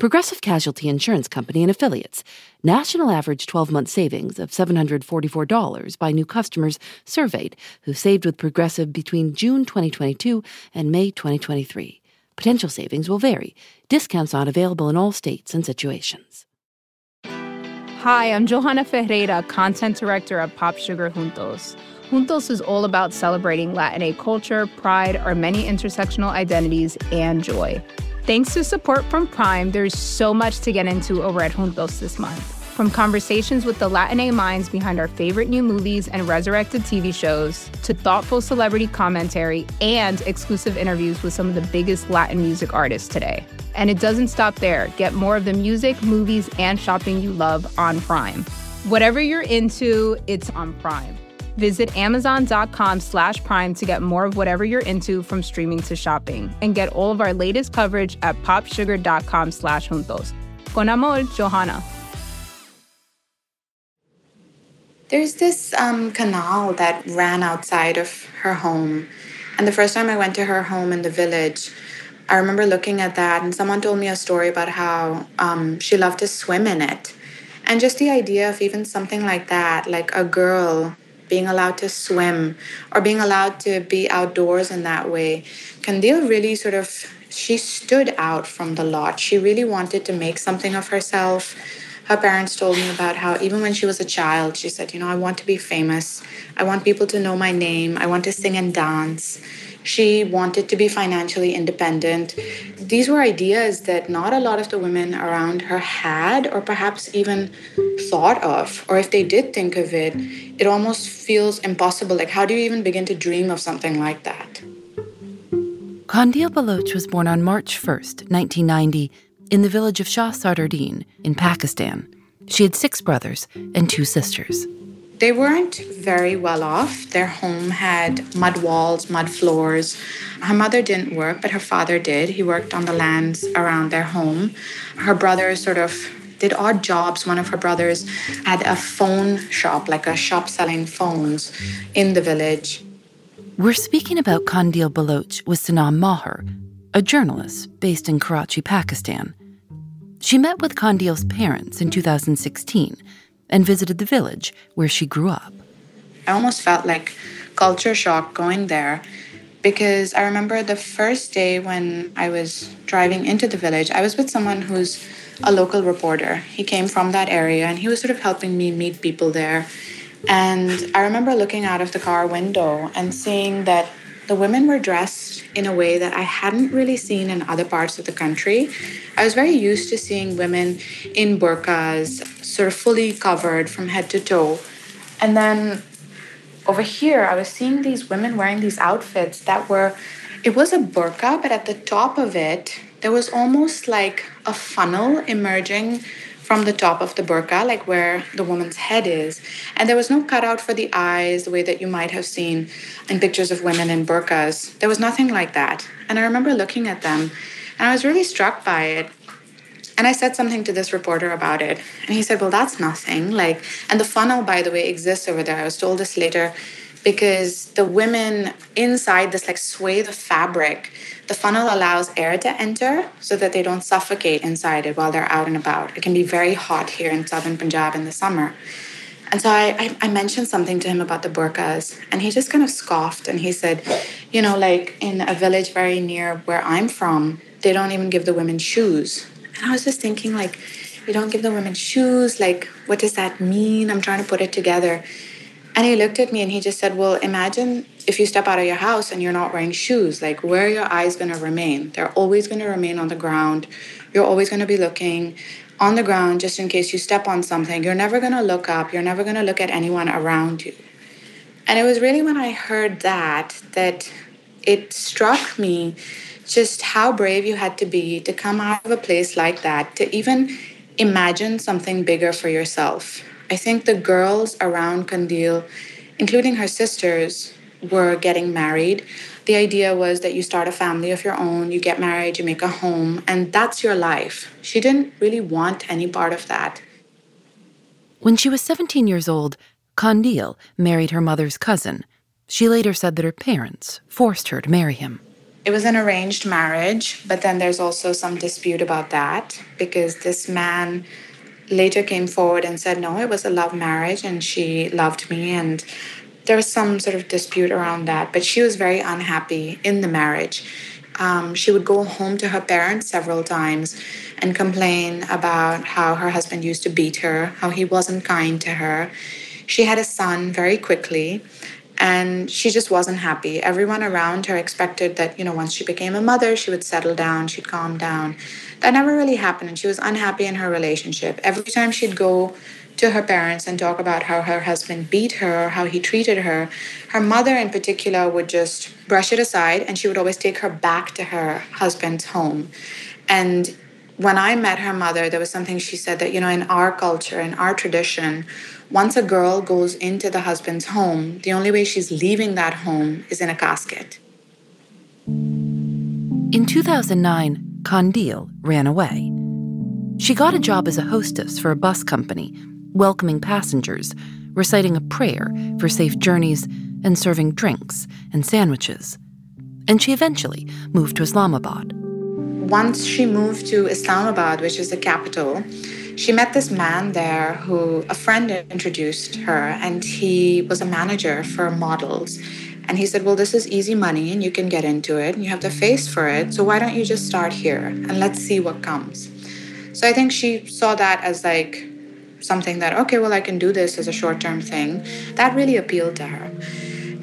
Progressive Casualty Insurance Company and Affiliates. National average 12 month savings of $744 by new customers surveyed who saved with Progressive between June 2022 and May 2023. Potential savings will vary. Discounts not available in all states and situations. Hi, I'm Johanna Ferreira, content director at Pop Sugar Juntos. Juntos is all about celebrating Latina culture, pride, our many intersectional identities, and joy. Thanks to support from Prime, there's so much to get into over at Juntos this month. From conversations with the Latina minds behind our favorite new movies and resurrected TV shows, to thoughtful celebrity commentary and exclusive interviews with some of the biggest Latin music artists today. And it doesn't stop there. Get more of the music, movies, and shopping you love on Prime. Whatever you're into, it's on Prime. Visit amazon.com slash prime to get more of whatever you're into from streaming to shopping. And get all of our latest coverage at popsugar.com slash juntos. Con amor, Johanna. There's this um, canal that ran outside of her home. And the first time I went to her home in the village, I remember looking at that, and someone told me a story about how um, she loved to swim in it. And just the idea of even something like that, like a girl being allowed to swim or being allowed to be outdoors in that way. Qandeel really sort of she stood out from the lot. She really wanted to make something of herself. Her parents told me about how even when she was a child, she said, you know, I want to be famous. I want people to know my name. I want to sing and dance. She wanted to be financially independent. These were ideas that not a lot of the women around her had, or perhaps even thought of. Or if they did think of it, it almost feels impossible. Like, how do you even begin to dream of something like that? Qandeel Baloch was born on March 1st, 1990, in the village of Shah Sadar Din in Pakistan. She had six brothers and two sisters. They weren't very well off. Their home had mud walls, mud floors. Her mother didn't work, but her father did. He worked on the lands around their home. Her brothers sort of did odd jobs. One of her brothers had a phone shop, like a shop selling phones in the village. We're speaking about Qandeel Baloch with Sanam Maher, a journalist based in Karachi, Pakistan. She met with Qandeel's parents in 2016 and visited the village where she grew up. I almost felt like culture shock going there because I remember the first day when I was driving into the village, I was with someone who's a local reporter. He came from that area and he was sort of helping me meet people there. And I remember looking out of the car window and seeing that the women were dressed in a way that I hadn't really seen in other parts of the country. I was very used to seeing women in burqas, sort of fully covered from head to toe. And then over here, I was seeing these women wearing these outfits that were, it was a burqa, but at the top of it, there was almost like a funnel emerging from the top of the burqa, like where the woman's head is. And there was no cutout for the eyes, the way that you might have seen in pictures of women in burqas. There was nothing like that. And I remember looking at them and I was really struck by it. And I said something to this reporter about it. And he said, Well, that's nothing. Like, and the funnel, by the way, exists over there. I was told this later because the women inside this like swathe of fabric the funnel allows air to enter so that they don't suffocate inside it while they're out and about. It can be very hot here in southern Punjab in the summer. And so I, I, I, mentioned something to him about the burqas, and he just kind of scoffed and he said, You know, like in a village very near where I'm from, they don't even give the women shoes. And I was just thinking, like, you don't give the women shoes? Like, what does that mean? I'm trying to put it together. And he looked at me and he just said, Well, imagine if you step out of your house and you're not wearing shoes, like where are your eyes going to remain? They're always going to remain on the ground. You're always going to be looking on the ground just in case you step on something. You're never going to look up. You're never going to look at anyone around you. And it was really when I heard that that it struck me just how brave you had to be to come out of a place like that, to even imagine something bigger for yourself I think the girls around Qandeel, including her sisters, were getting married. The idea was that you start a family of your own, you get married, you make a home, and that's your life. She didn't really want any part of that. When she was 17 years old, Qandeel married her mother's cousin. She later said that her parents forced her to marry him. It was an arranged marriage, but then there's also some dispute about that because this man later came forward and said, no, it was a love marriage and she loved me. And there was some sort of dispute around that, but she was very unhappy in the marriage. Um, she would go home to her parents several times and complain about how her husband used to beat her, how he wasn't kind to her. She had a son very quickly and she just wasn't happy. Everyone around her expected that, you know, once she became a mother, she would settle down, she'd calm down. That never really happened, and she was unhappy in her relationship. Every time she'd go to her parents and talk about how her husband beat her, or how he treated her, her mother in particular would just brush it aside and she would always take her back to her husband's home. And when I met her mother, there was something she said that, you know, in our culture, in our tradition, once a girl goes into the husband's home, the only way she's leaving that home is in a casket. In 2009, Qandeel ran away. She got a job as a hostess for a bus company, welcoming passengers, reciting a prayer for safe journeys, and serving drinks and sandwiches. And she eventually moved to Islamabad. Once she moved to Islamabad, which is the capital, she met this man there who a friend introduced her, and he was a manager for models. And he said, Well, this is easy money and you can get into it and you have the face for it. So why don't you just start here and let's see what comes? So I think she saw that as like something that, okay, well, I can do this as a short term thing. That really appealed to her.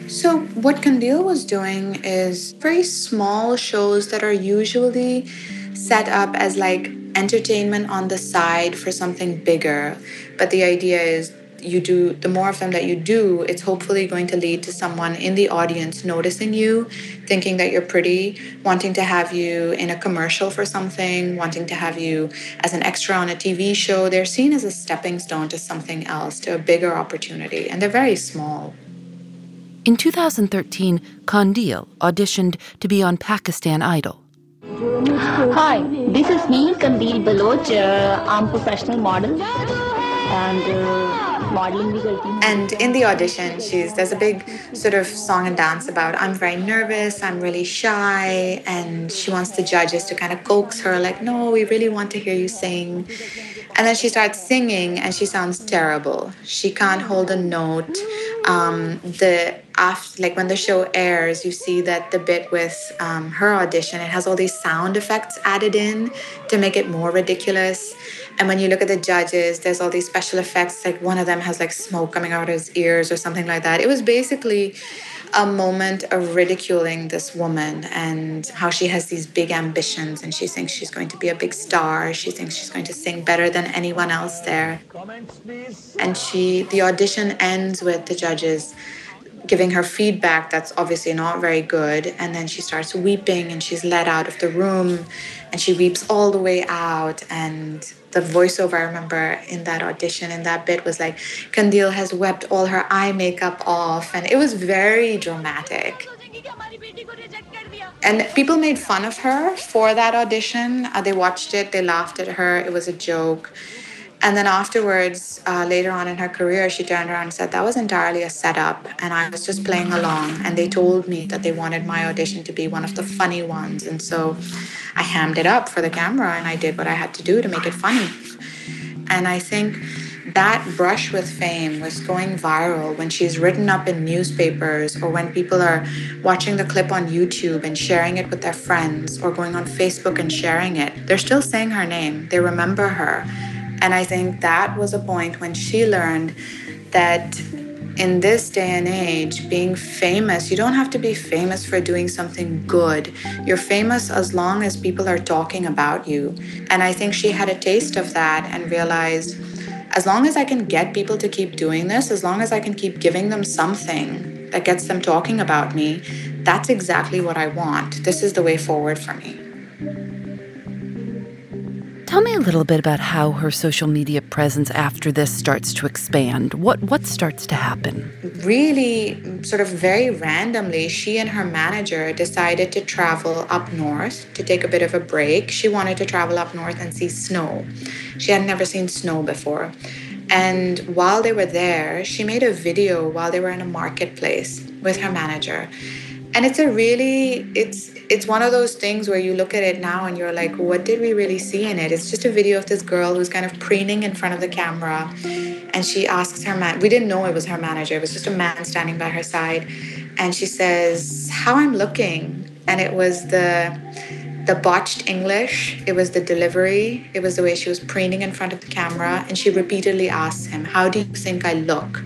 So, what Qandeel was doing is very small shows that are usually set up as like entertainment on the side for something bigger. But the idea is you do the more of them that you do it's hopefully going to lead to someone in the audience noticing you thinking that you're pretty wanting to have you in a commercial for something wanting to have you as an extra on a tv show. They're seen as a stepping stone to something else to a bigger opportunity. And they're very small in 2013 Qandeel auditioned to be on pakistan idol Hi, this is me, Qandeel Baloch. Uh, I'm a professional model and uh, And in the audition, she's there's a big sort of song and dance about I'm very nervous, I'm really shy, and she wants the judges to kind of coax her like, no, we really want to hear you sing. And then she starts singing, and she sounds terrible. She can't hold a note. Um, the after, like when the show airs, you see that the bit with um, her audition, it has all these sound effects added in to make it more ridiculous. And when you look at the judges, there's all these special effects. Like one of them has like smoke coming out of his ears or something like that. It was basically a moment of ridiculing this woman and how she has these big ambitions and she thinks she's going to be a big star. She thinks she's going to sing better than anyone else there. And she the audition ends with the judges giving her feedback that's obviously not very good. And then she starts weeping and she's led out of the room and she weeps all the way out. And the voiceover I remember in that audition, in that bit, was like, Qandeel has wept all her eye makeup off. And it was very dramatic. And people made fun of her for that audition. Uh, they watched it, they laughed at her, it was a joke. And then afterwards, uh, later on in her career, she turned around and said, That was entirely a setup. And I was just playing along. And they told me that they wanted my audition to be one of the funny ones. And so I hammed it up for the camera and I did what I had to do to make it funny. And I think that brush with fame was going viral when she's written up in newspapers or when people are watching the clip on YouTube and sharing it with their friends or going on Facebook and sharing it. They're still saying her name, they remember her. And I think that was a point when she learned that in this day and age, being famous, you don't have to be famous for doing something good. You're famous as long as people are talking about you. And I think she had a taste of that and realized as long as I can get people to keep doing this, as long as I can keep giving them something that gets them talking about me, that's exactly what I want. This is the way forward for me. Tell me a little bit about how her social media presence after this starts to expand. What what starts to happen? Really, sort of very randomly, she and her manager decided to travel up north to take a bit of a break. She wanted to travel up north and see snow. She had never seen snow before. And while they were there, she made a video while they were in a marketplace with her manager. And it's a really it's it's one of those things where you look at it now and you're like, what did we really see in it? It's just a video of this girl who's kind of preening in front of the camera. And she asks her man, we didn't know it was her manager, it was just a man standing by her side. And she says, How I'm looking. And it was the the botched English, it was the delivery, it was the way she was preening in front of the camera. And she repeatedly asks him, How do you think I look?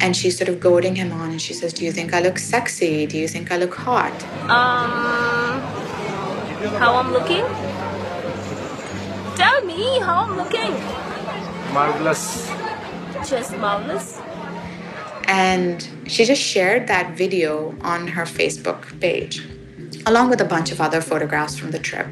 And she's sort of goading him on and she says, Do you think I look sexy? Do you think I look hot? Um, how I'm looking? Tell me how I'm looking. Marvelous. Just marvelous. And she just shared that video on her Facebook page, along with a bunch of other photographs from the trip.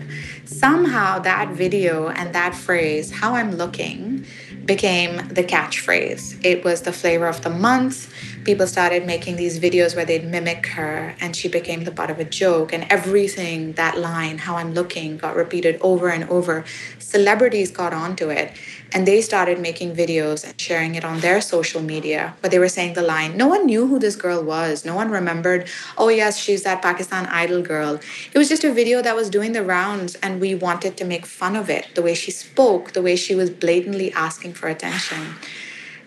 Somehow, that video and that phrase, how I'm looking, became the catchphrase. It was the flavor of the month. People started making these videos where they'd mimic her, and she became the butt of a joke. And everything, that line, how I'm looking, got repeated over and over. Celebrities got onto it, and they started making videos and sharing it on their social media. But they were saying the line, no one knew who this girl was. No one remembered, oh, yes, she's that Pakistan idol girl. It was just a video that was doing the rounds, and we wanted to make fun of it the way she spoke, the way she was blatantly asking for attention.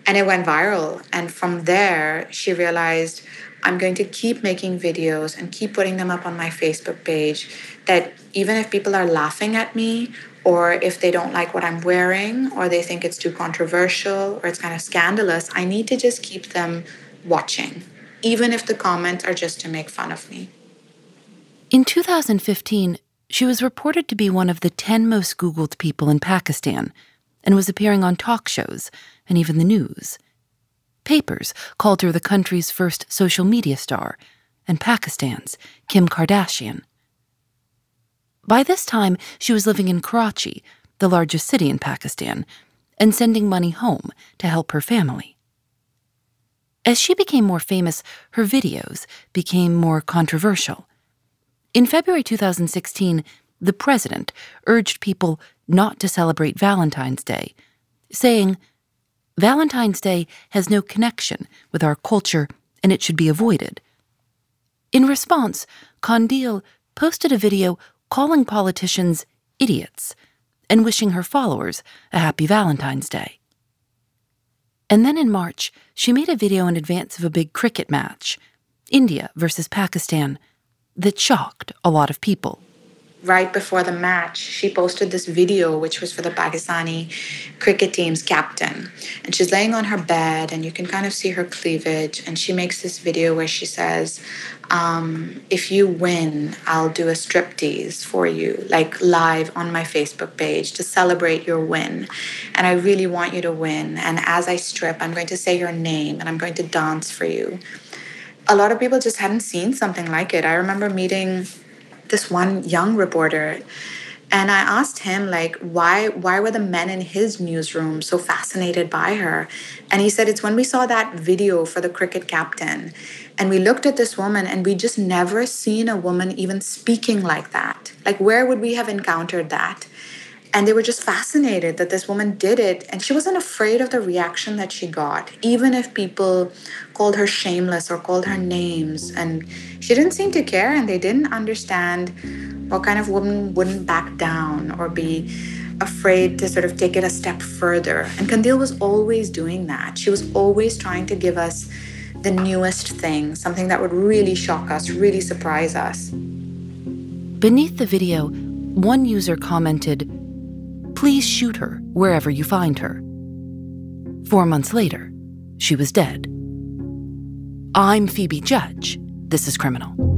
And it went viral. And from there, she realized I'm going to keep making videos and keep putting them up on my Facebook page. That even if people are laughing at me, or if they don't like what I'm wearing, or they think it's too controversial, or it's kind of scandalous, I need to just keep them watching, even if the comments are just to make fun of me. In 2015, she was reported to be one of the 10 most Googled people in Pakistan and was appearing on talk shows and even the news. Papers called her the country's first social media star and Pakistan's Kim Kardashian. By this time, she was living in Karachi, the largest city in Pakistan, and sending money home to help her family. As she became more famous, her videos became more controversial. In February 2016, the president urged people not to celebrate Valentine's Day, saying, Valentine's Day has no connection with our culture and it should be avoided. In response, Qandeel posted a video calling politicians idiots and wishing her followers a happy Valentine's Day. And then in March, she made a video in advance of a big cricket match, India versus Pakistan, that shocked a lot of people right before the match, she posted this video, which was for the Pakistani cricket team's captain. And she's laying on her bed, and you can kind of see her cleavage. And she makes this video where she says, um, If you win, I'll do a striptease for you, like live on my Facebook page to celebrate your win. And I really want you to win. And as I strip, I'm going to say your name and I'm going to dance for you. A lot of people just hadn't seen something like it. I remember meeting this one young reporter and i asked him like why why were the men in his newsroom so fascinated by her? And he said it's when we saw that video for the cricket captain and we looked at this woman and we just never seen a woman even speaking like that. Like where would we have encountered that? And they were just fascinated that this woman did it and she wasn't afraid of the reaction that she got even if people called her shameless or called her names and she didn't seem to care and they didn't understand what kind of woman wouldn't back down or be afraid to sort of take it a step further and Qandeel was always doing that she was always trying to give us the newest thing something that would really shock us really surprise us beneath the video one user commented Please shoot her wherever you find her. Four months later, she was dead. I'm Phoebe Judge. This is Criminal.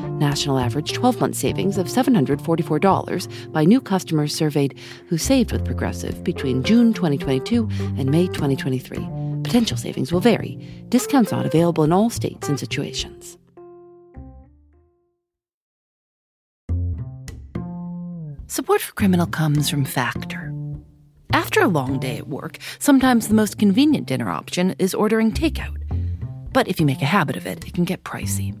National average 12 month savings of $744 by new customers surveyed who saved with Progressive between June 2022 and May 2023. Potential savings will vary. Discounts not available in all states and situations. Support for Criminal comes from Factor. After a long day at work, sometimes the most convenient dinner option is ordering takeout. But if you make a habit of it, it can get pricey.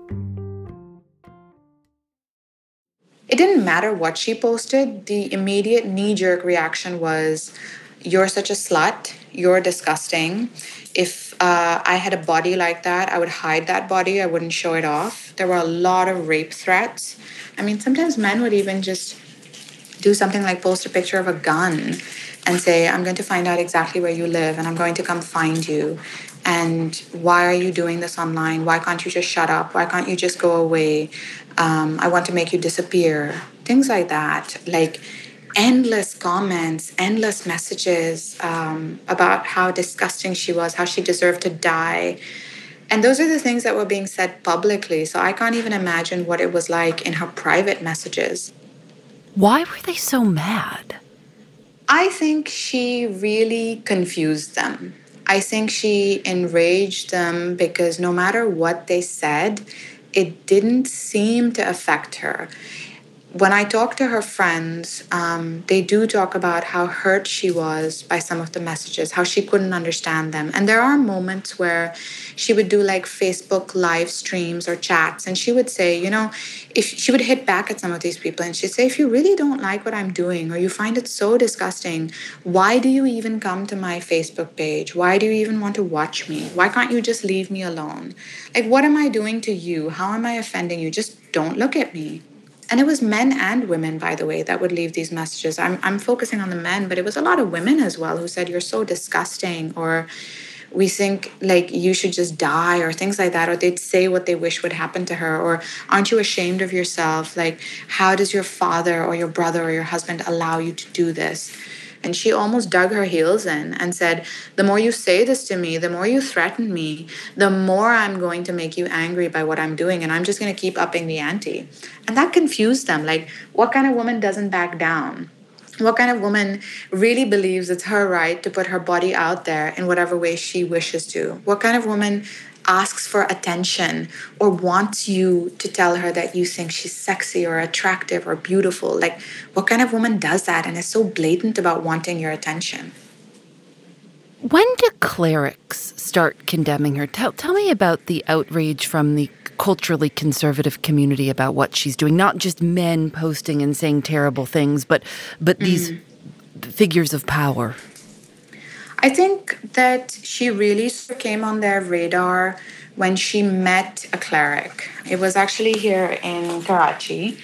It didn't matter what she posted, the immediate knee jerk reaction was, You're such a slut. You're disgusting. If uh, I had a body like that, I would hide that body. I wouldn't show it off. There were a lot of rape threats. I mean, sometimes men would even just do something like post a picture of a gun and say, I'm going to find out exactly where you live and I'm going to come find you. And why are you doing this online? Why can't you just shut up? Why can't you just go away? Um, I want to make you disappear. Things like that. Like endless comments, endless messages um, about how disgusting she was, how she deserved to die. And those are the things that were being said publicly. So I can't even imagine what it was like in her private messages. Why were they so mad? I think she really confused them. I think she enraged them because no matter what they said, it didn't seem to affect her. When I talk to her friends, um, they do talk about how hurt she was by some of the messages, how she couldn't understand them. And there are moments where she would do like Facebook live streams or chats, and she would say, you know, if she would hit back at some of these people and she'd say, if you really don't like what I'm doing or you find it so disgusting, why do you even come to my Facebook page? Why do you even want to watch me? Why can't you just leave me alone? Like, what am I doing to you? How am I offending you? Just don't look at me. And it was men and women, by the way, that would leave these messages. I'm, I'm focusing on the men, but it was a lot of women as well who said, You're so disgusting, or we think like you should just die, or things like that, or they'd say what they wish would happen to her, or aren't you ashamed of yourself? Like, how does your father or your brother or your husband allow you to do this? And she almost dug her heels in and said, The more you say this to me, the more you threaten me, the more I'm going to make you angry by what I'm doing. And I'm just going to keep upping the ante. And that confused them. Like, what kind of woman doesn't back down? What kind of woman really believes it's her right to put her body out there in whatever way she wishes to? What kind of woman asks for attention or wants you to tell her that you think she's sexy or attractive or beautiful. Like, what kind of woman does that and is so blatant about wanting your attention? When do clerics start condemning her? Tell, tell me about the outrage from the culturally conservative community about what she's doing. Not just men posting and saying terrible things, but but these mm. figures of power. I think that she really came on their radar when she met a cleric. It was actually here in Karachi.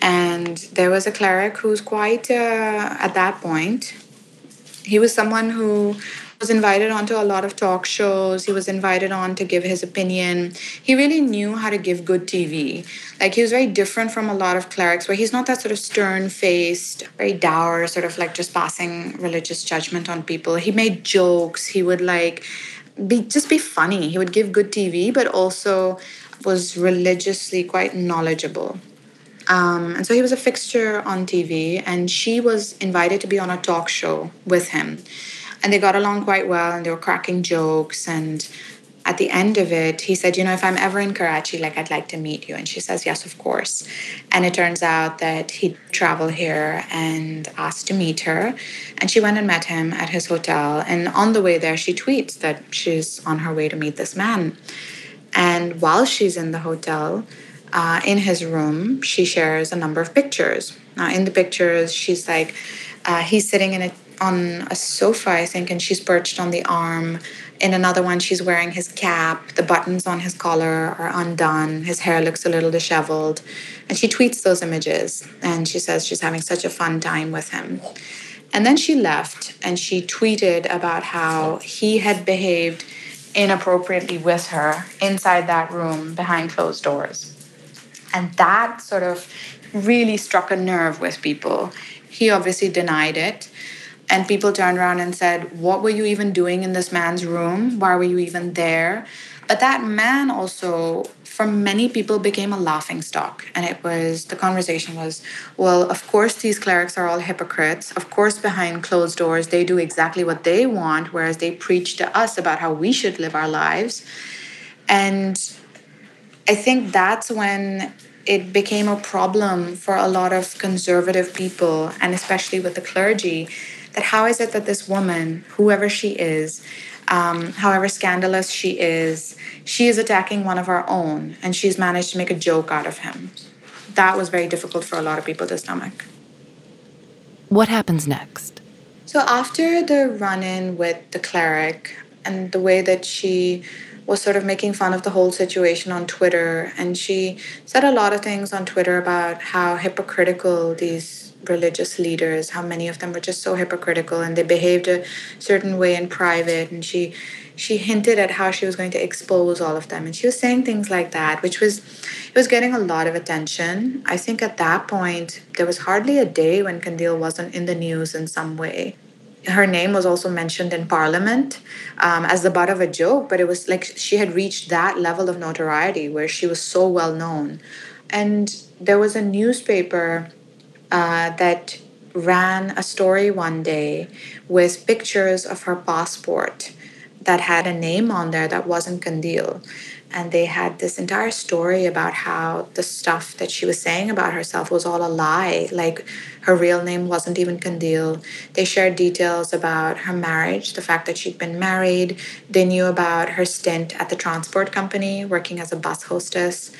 And there was a cleric who's quite, uh, at that point, he was someone who was invited onto a lot of talk shows. He was invited on to give his opinion. He really knew how to give good TV. Like he was very different from a lot of clerics where he's not that sort of stern faced, very dour, sort of like just passing religious judgment on people. He made jokes. He would like be just be funny. He would give good TV, but also was religiously quite knowledgeable. Um, and so he was a fixture on TV, and she was invited to be on a talk show with him and they got along quite well and they were cracking jokes and at the end of it, he said, You know, if I'm ever in Karachi, like, I'd like to meet you. And she says, Yes, of course. And it turns out that he'd traveled here and asked to meet her. And she went and met him at his hotel. And on the way there, she tweets that she's on her way to meet this man. And while she's in the hotel, uh, in his room, she shares a number of pictures. Now, in the pictures, she's like, uh, he's sitting in a on a sofa, I think, and she's perched on the arm. In another one, she's wearing his cap. The buttons on his collar are undone. His hair looks a little disheveled. And she tweets those images and she says she's having such a fun time with him. And then she left and she tweeted about how he had behaved inappropriately with her inside that room behind closed doors. And that sort of really struck a nerve with people. He obviously denied it. And people turned around and said, What were you even doing in this man's room? Why were you even there? But that man also, for many people, became a laughing stock. And it was the conversation was, well, of course, these clerics are all hypocrites. Of course, behind closed doors, they do exactly what they want, whereas they preach to us about how we should live our lives. And I think that's when it became a problem for a lot of conservative people, and especially with the clergy, that how is it that this woman, whoever she is, um, however scandalous she is, she is attacking one of our own and she's managed to make a joke out of him. That was very difficult for a lot of people to stomach. What happens next? So, after the run in with the cleric and the way that she was sort of making fun of the whole situation on Twitter, and she said a lot of things on Twitter about how hypocritical these religious leaders, how many of them were just so hypocritical and they behaved a certain way in private. And she she hinted at how she was going to expose all of them. And she was saying things like that, which was it was getting a lot of attention. I think at that point there was hardly a day when Qandeel wasn't in the news in some way. Her name was also mentioned in Parliament um, as the butt of a joke, but it was like she had reached that level of notoriety where she was so well known. And there was a newspaper uh, that ran a story one day with pictures of her passport that had a name on there that wasn't Qandeel. And they had this entire story about how the stuff that she was saying about herself was all a lie. Like her real name wasn't even Qandeel. They shared details about her marriage, the fact that she'd been married. They knew about her stint at the transport company, working as a bus hostess.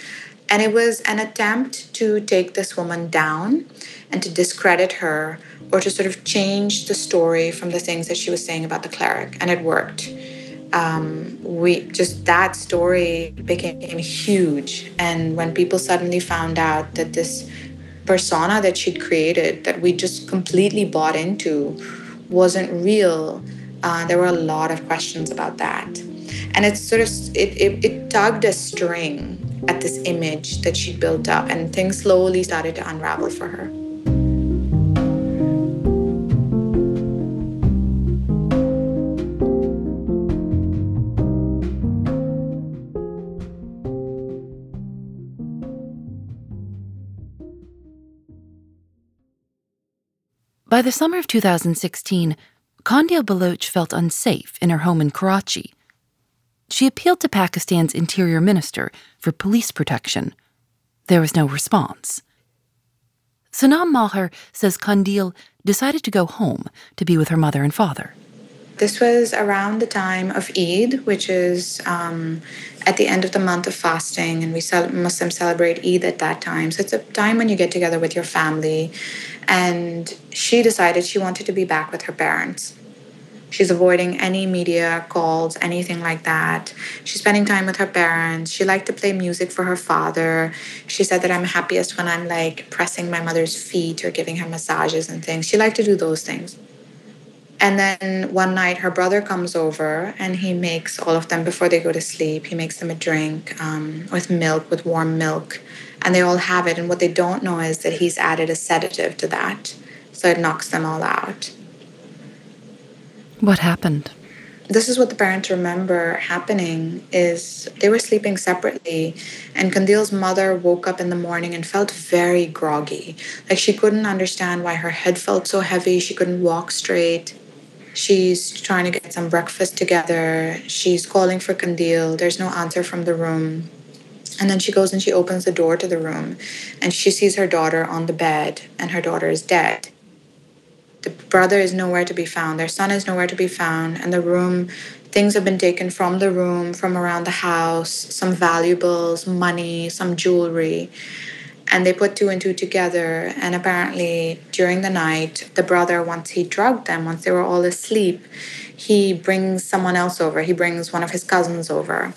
And it was an attempt to take this woman down and to discredit her or to sort of change the story from the things that she was saying about the cleric. And it worked. Um, we just that story became huge. And when people suddenly found out that this persona that she'd created, that we just completely bought into, wasn't real, uh, there were a lot of questions about that. And it sort of it, it, it tugged a string at this image that she built up, and things slowly started to unravel for her. By the summer of 2016, Qandeel Baloch felt unsafe in her home in Karachi. She appealed to Pakistan's interior minister for police protection. There was no response. Sanam Maher says Qandeel decided to go home to be with her mother and father. This was around the time of Eid, which is um, at the end of the month of fasting, and we Muslims celebrate Eid at that time. So it's a time when you get together with your family. And she decided she wanted to be back with her parents. She's avoiding any media calls, anything like that. She's spending time with her parents. She liked to play music for her father. She said that I'm happiest when I'm like pressing my mother's feet or giving her massages and things. She liked to do those things. And then one night, her brother comes over and he makes all of them before they go to sleep. He makes them a drink um, with milk, with warm milk, and they all have it. And what they don't know is that he's added a sedative to that, so it knocks them all out. What happened? This is what the parents remember happening is they were sleeping separately and Qandeel's mother woke up in the morning and felt very groggy. Like she couldn't understand why her head felt so heavy, she couldn't walk straight. She's trying to get some breakfast together. She's calling for Qandeel. There's no answer from the room. And then she goes and she opens the door to the room and she sees her daughter on the bed and her daughter is dead. The brother is nowhere to be found. Their son is nowhere to be found. And the room, things have been taken from the room, from around the house, some valuables, money, some jewelry and they put two and two together and apparently during the night the brother once he drugged them once they were all asleep he brings someone else over he brings one of his cousins over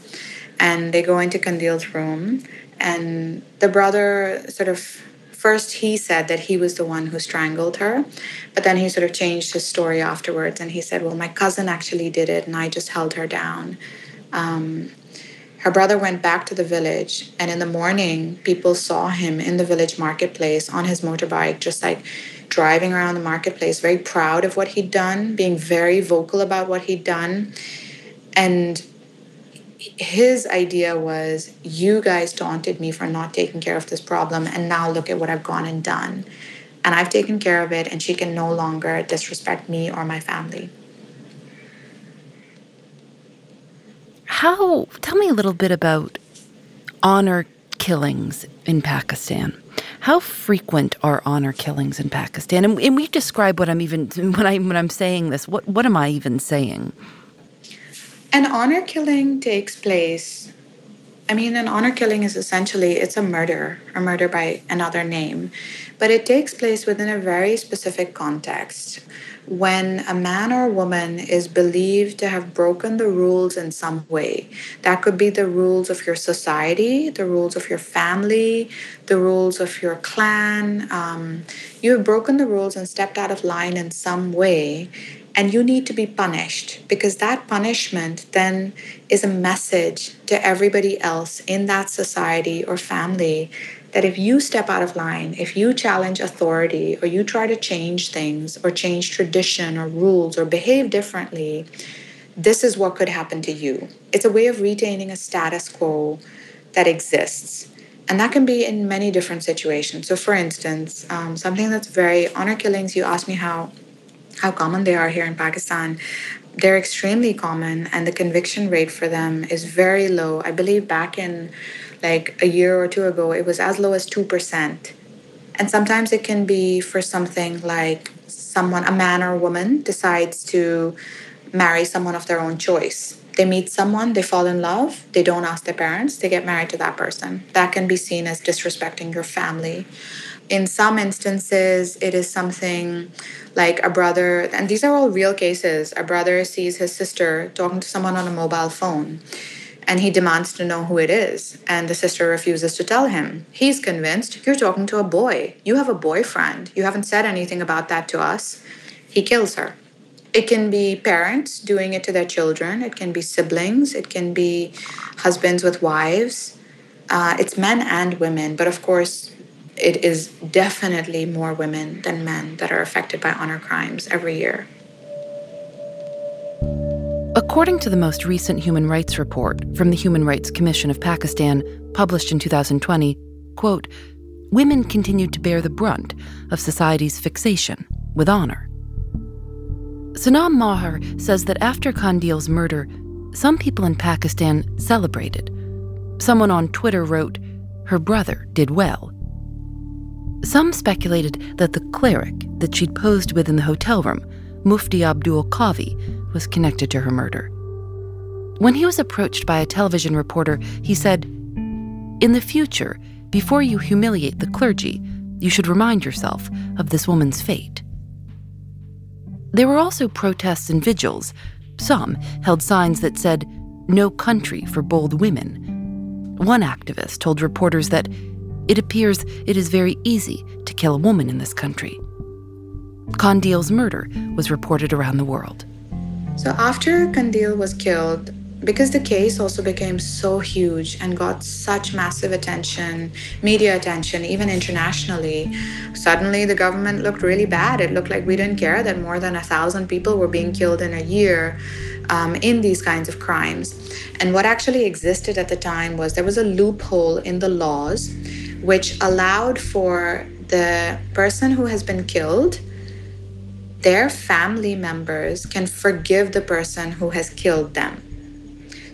and they go into Qandeel's room and the brother sort of first he said that he was the one who strangled her but then he sort of changed his story afterwards and he said well my cousin actually did it and i just held her down um, her brother went back to the village, and in the morning, people saw him in the village marketplace on his motorbike, just like driving around the marketplace, very proud of what he'd done, being very vocal about what he'd done. And his idea was, You guys taunted me for not taking care of this problem, and now look at what I've gone and done. And I've taken care of it, and she can no longer disrespect me or my family. How, tell me a little bit about honor killings in Pakistan. How frequent are honor killings in Pakistan? And, and we describe what I'm even when I when I'm saying this. What what am I even saying? An honor killing takes place. I mean, an honor killing is essentially it's a murder, a murder by another name, but it takes place within a very specific context when a man or woman is believed to have broken the rules in some way. That could be the rules of your society, the rules of your family, the rules of your clan. Um, you have broken the rules and stepped out of line in some way. And you need to be punished because that punishment then is a message to everybody else in that society or family that if you step out of line, if you challenge authority, or you try to change things, or change tradition, or rules, or behave differently, this is what could happen to you. It's a way of retaining a status quo that exists. And that can be in many different situations. So, for instance, um, something that's very honor killings, you asked me how, how common they are here in Pakistan. They're extremely common, and the conviction rate for them is very low. I believe back in like a year or two ago, it was as low as 2%. And sometimes it can be for something like someone, a man or a woman, decides to marry someone of their own choice. They meet someone, they fall in love, they don't ask their parents, they get married to that person. That can be seen as disrespecting your family. In some instances, it is something like a brother, and these are all real cases. A brother sees his sister talking to someone on a mobile phone and he demands to know who it is. And the sister refuses to tell him. He's convinced, You're talking to a boy. You have a boyfriend. You haven't said anything about that to us. He kills her. It can be parents doing it to their children, it can be siblings, it can be husbands with wives. Uh, it's men and women, but of course, it is definitely more women than men that are affected by honor crimes every year. According to the most recent human rights report from the Human Rights Commission of Pakistan, published in 2020, quote, women continued to bear the brunt of society's fixation with honor. Sanam Maher says that after Qandeel's murder, some people in Pakistan celebrated. Someone on Twitter wrote, her brother did well. Some speculated that the cleric that she'd posed with in the hotel room, Mufti Abdul Qavi, was connected to her murder. When he was approached by a television reporter, he said, In the future, before you humiliate the clergy, you should remind yourself of this woman's fate. There were also protests and vigils. Some held signs that said, No country for bold women. One activist told reporters that it appears it is very easy to kill a woman in this country. Qandeel's murder was reported around the world. So after Qandeel was killed, because the case also became so huge and got such massive attention, media attention, even internationally, suddenly the government looked really bad. It looked like we didn't care that more than a thousand people were being killed in a year um, in these kinds of crimes. And what actually existed at the time was there was a loophole in the laws which allowed for the person who has been killed their family members can forgive the person who has killed them.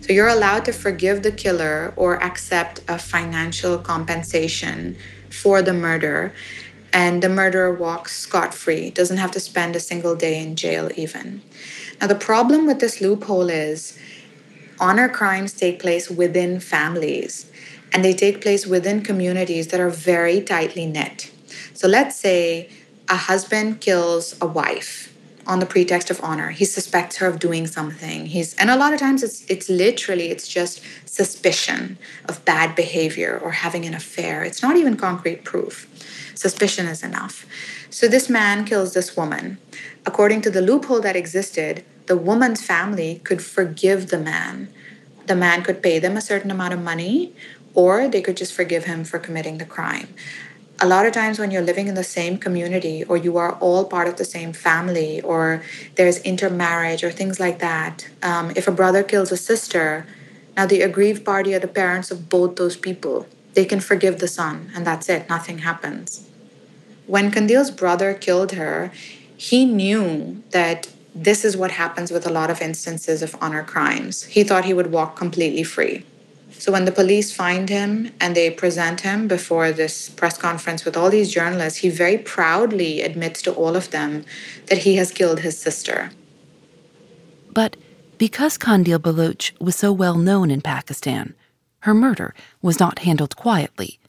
So you're allowed to forgive the killer or accept a financial compensation for the murder. And the murderer walks scot free, doesn't have to spend a single day in jail, even. Now, the problem with this loophole is honor crimes take place within families and they take place within communities that are very tightly knit. So let's say a husband kills a wife on the pretext of honor. He suspects her of doing something. He's and a lot of times it's it's literally it's just suspicion of bad behavior or having an affair. It's not even concrete proof. Suspicion is enough. So this man kills this woman. According to the loophole that existed, the woman's family could forgive the man. The man could pay them a certain amount of money or they could just forgive him for committing the crime. A lot of times when you're living in the same community or you are all part of the same family or there's intermarriage or things like that um, if a brother kills a sister now the aggrieved party are the parents of both those people. They can forgive the son and that's it. Nothing happens. When Qandeel's brother killed her he knew that this is what happens with a lot of instances of honor crimes. He thought he would walk completely free so when the police find him and they present him before this press conference with all these journalists, he very proudly admits to all of them that he has killed his sister. But because Qandeel Baloch was so well known in Pakistan, her murder was not handled quietly.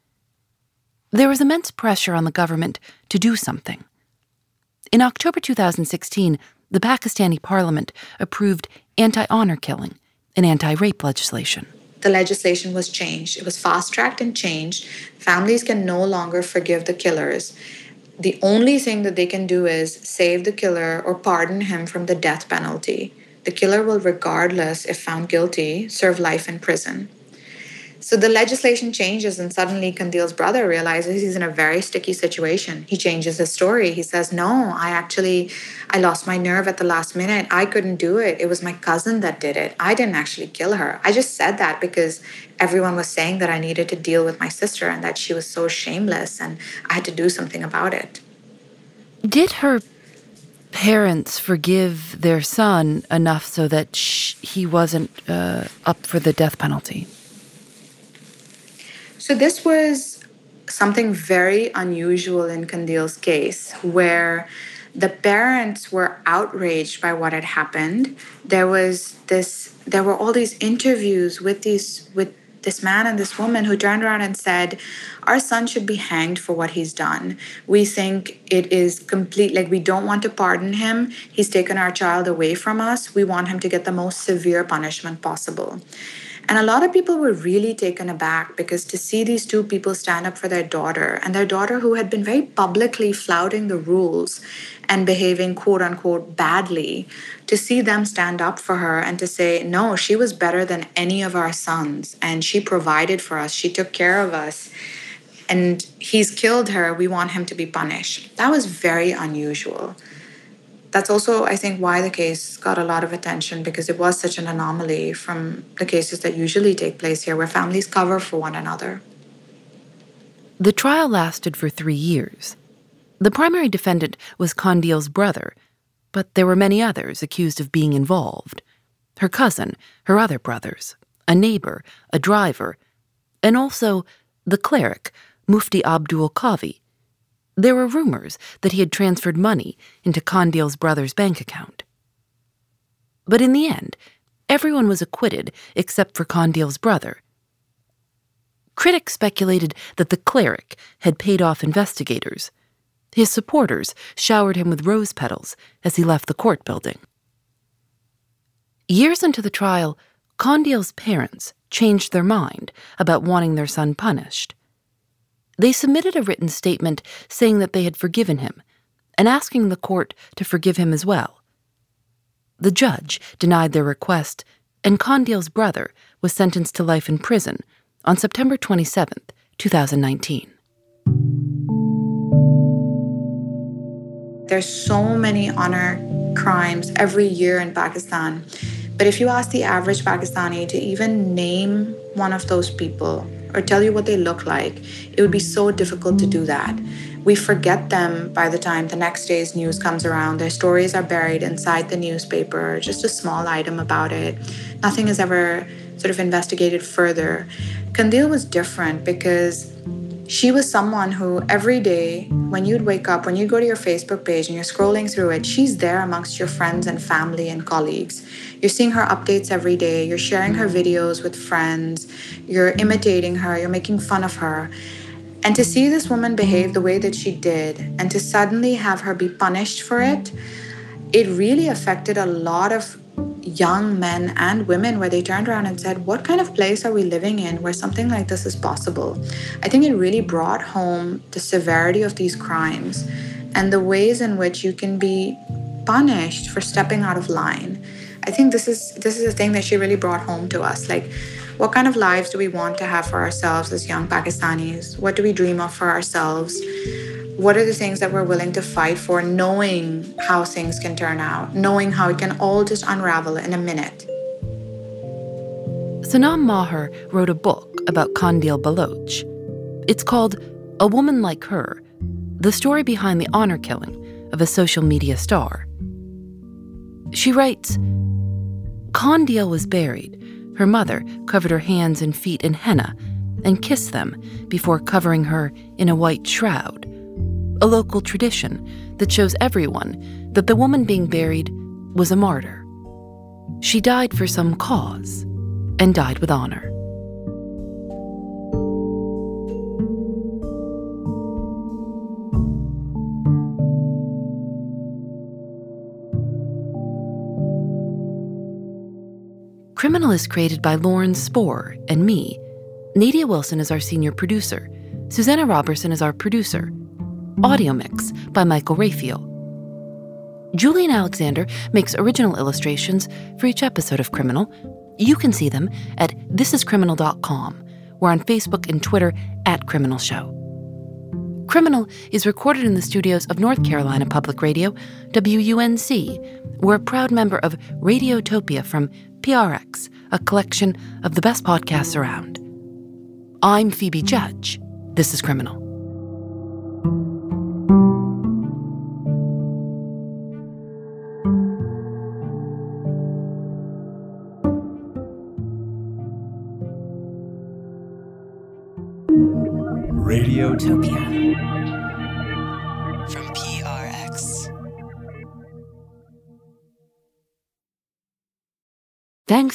There was immense pressure on the government to do something. In October 2016, the Pakistani parliament approved anti honor killing and anti rape legislation the legislation was changed. It was fast tracked and changed. Families can no longer forgive the killers. The only thing that they can do is save the killer or pardon him from the death penalty. The killer will, regardless if found guilty, serve life in prison. So the legislation changes, and suddenly Qandeel's brother realizes he's in a very sticky situation. He changes his story. He says, No, I actually I lost my nerve at the last minute. I couldn't do it. It was my cousin that did it. I didn't actually kill her. I just said that because everyone was saying that I needed to deal with my sister and that she was so shameless and I had to do something about it. Did her parents forgive their son enough so that he wasn't uh, up for the death penalty? So this was something very unusual in Qandeel's case, where the parents were outraged by what had happened. There was this there were all these interviews with these with this man and this woman who turned around and said, Our son should be hanged for what he's done. We think it is complete, like, we don't want to pardon him. He's taken our child away from us. We want him to get the most severe punishment possible. And a lot of people were really taken aback because to see these two people stand up for their daughter and their daughter who had been very publicly flouting the rules and behaving quote unquote badly, to see them stand up for her and to say, no, she was better than any of our sons and she provided for us, she took care of us. And he's killed her, we want him to be punished. That was very unusual that's also, I think, why the case got a lot of attention because it was such an anomaly from the cases that usually take place here where families cover for one another. The trial lasted for three years. The primary defendant was Qandeel's brother, but there were many others accused of being involved her cousin, her other brothers, a neighbor, a driver, and also the cleric, Mufti Abdul Qavi, there were rumors that he had transferred money into Qandeel's brother's bank account. But in the end, everyone was acquitted except for Qandeel's brother. Critics speculated that the cleric had paid off investigators. His supporters showered him with rose petals as he left the court building. Years into the trial, Qandeel's parents changed their mind about wanting their son punished. They submitted a written statement saying that they had forgiven him and asking the court to forgive him as well. The judge denied their request, and Qandeel's brother was sentenced to life in prison on September 27, 2019. There's so many honor crimes every year in Pakistan. But if you ask the average Pakistani to even name one of those people or tell you what they look like, it would be so difficult to do that. We forget them by the time the next day's news comes around. Their stories are buried inside the newspaper, just a small item about it. Nothing is ever sort of investigated further. Qandeel was different because she was someone who every day when you'd wake up when you go to your facebook page and you're scrolling through it she's there amongst your friends and family and colleagues. You're seeing her updates every day. You're sharing her videos with friends. You're imitating her. You're making fun of her. And to see this woman behave the way that she did and to suddenly have her be punished for it it really affected a lot of young men and women where they turned around and said, What kind of place are we living in where something like this is possible? I think it really brought home the severity of these crimes and the ways in which you can be punished for stepping out of line. I think this is this is a thing that she really brought home to us. Like, what kind of lives do we want to have for ourselves as young Pakistanis? What do we dream of for ourselves? What are the things that we're willing to fight for, knowing how things can turn out, knowing how it can all just unravel in a minute. Sanam Maher wrote a book about Qandeel Baloch. It's called A Woman Like Her The Story Behind the Honor Killing of a Social Media Star. She writes Qandeel was buried. Her mother covered her hands and feet in henna and kissed them before covering her in a white shroud a local tradition that shows everyone that the woman being buried was a martyr. She died for some cause and died with honor. Criminal is created by Lauren Spohr and me. Nadia Wilson is our senior producer. Susanna Robertson is our producer. Audio mix by Michael Raphael. Julienne Alexander makes original illustrations for each episode of Criminal. You can see them at thisiscriminal.com. We're on Facebook and Twitter at Criminal Show. Criminal is recorded in the studios of North Carolina Public Radio, WUNC. We're a proud member of Radiotopia from PRX, a collection of the best podcasts around. I'm Phoebe Judge. This is Criminal.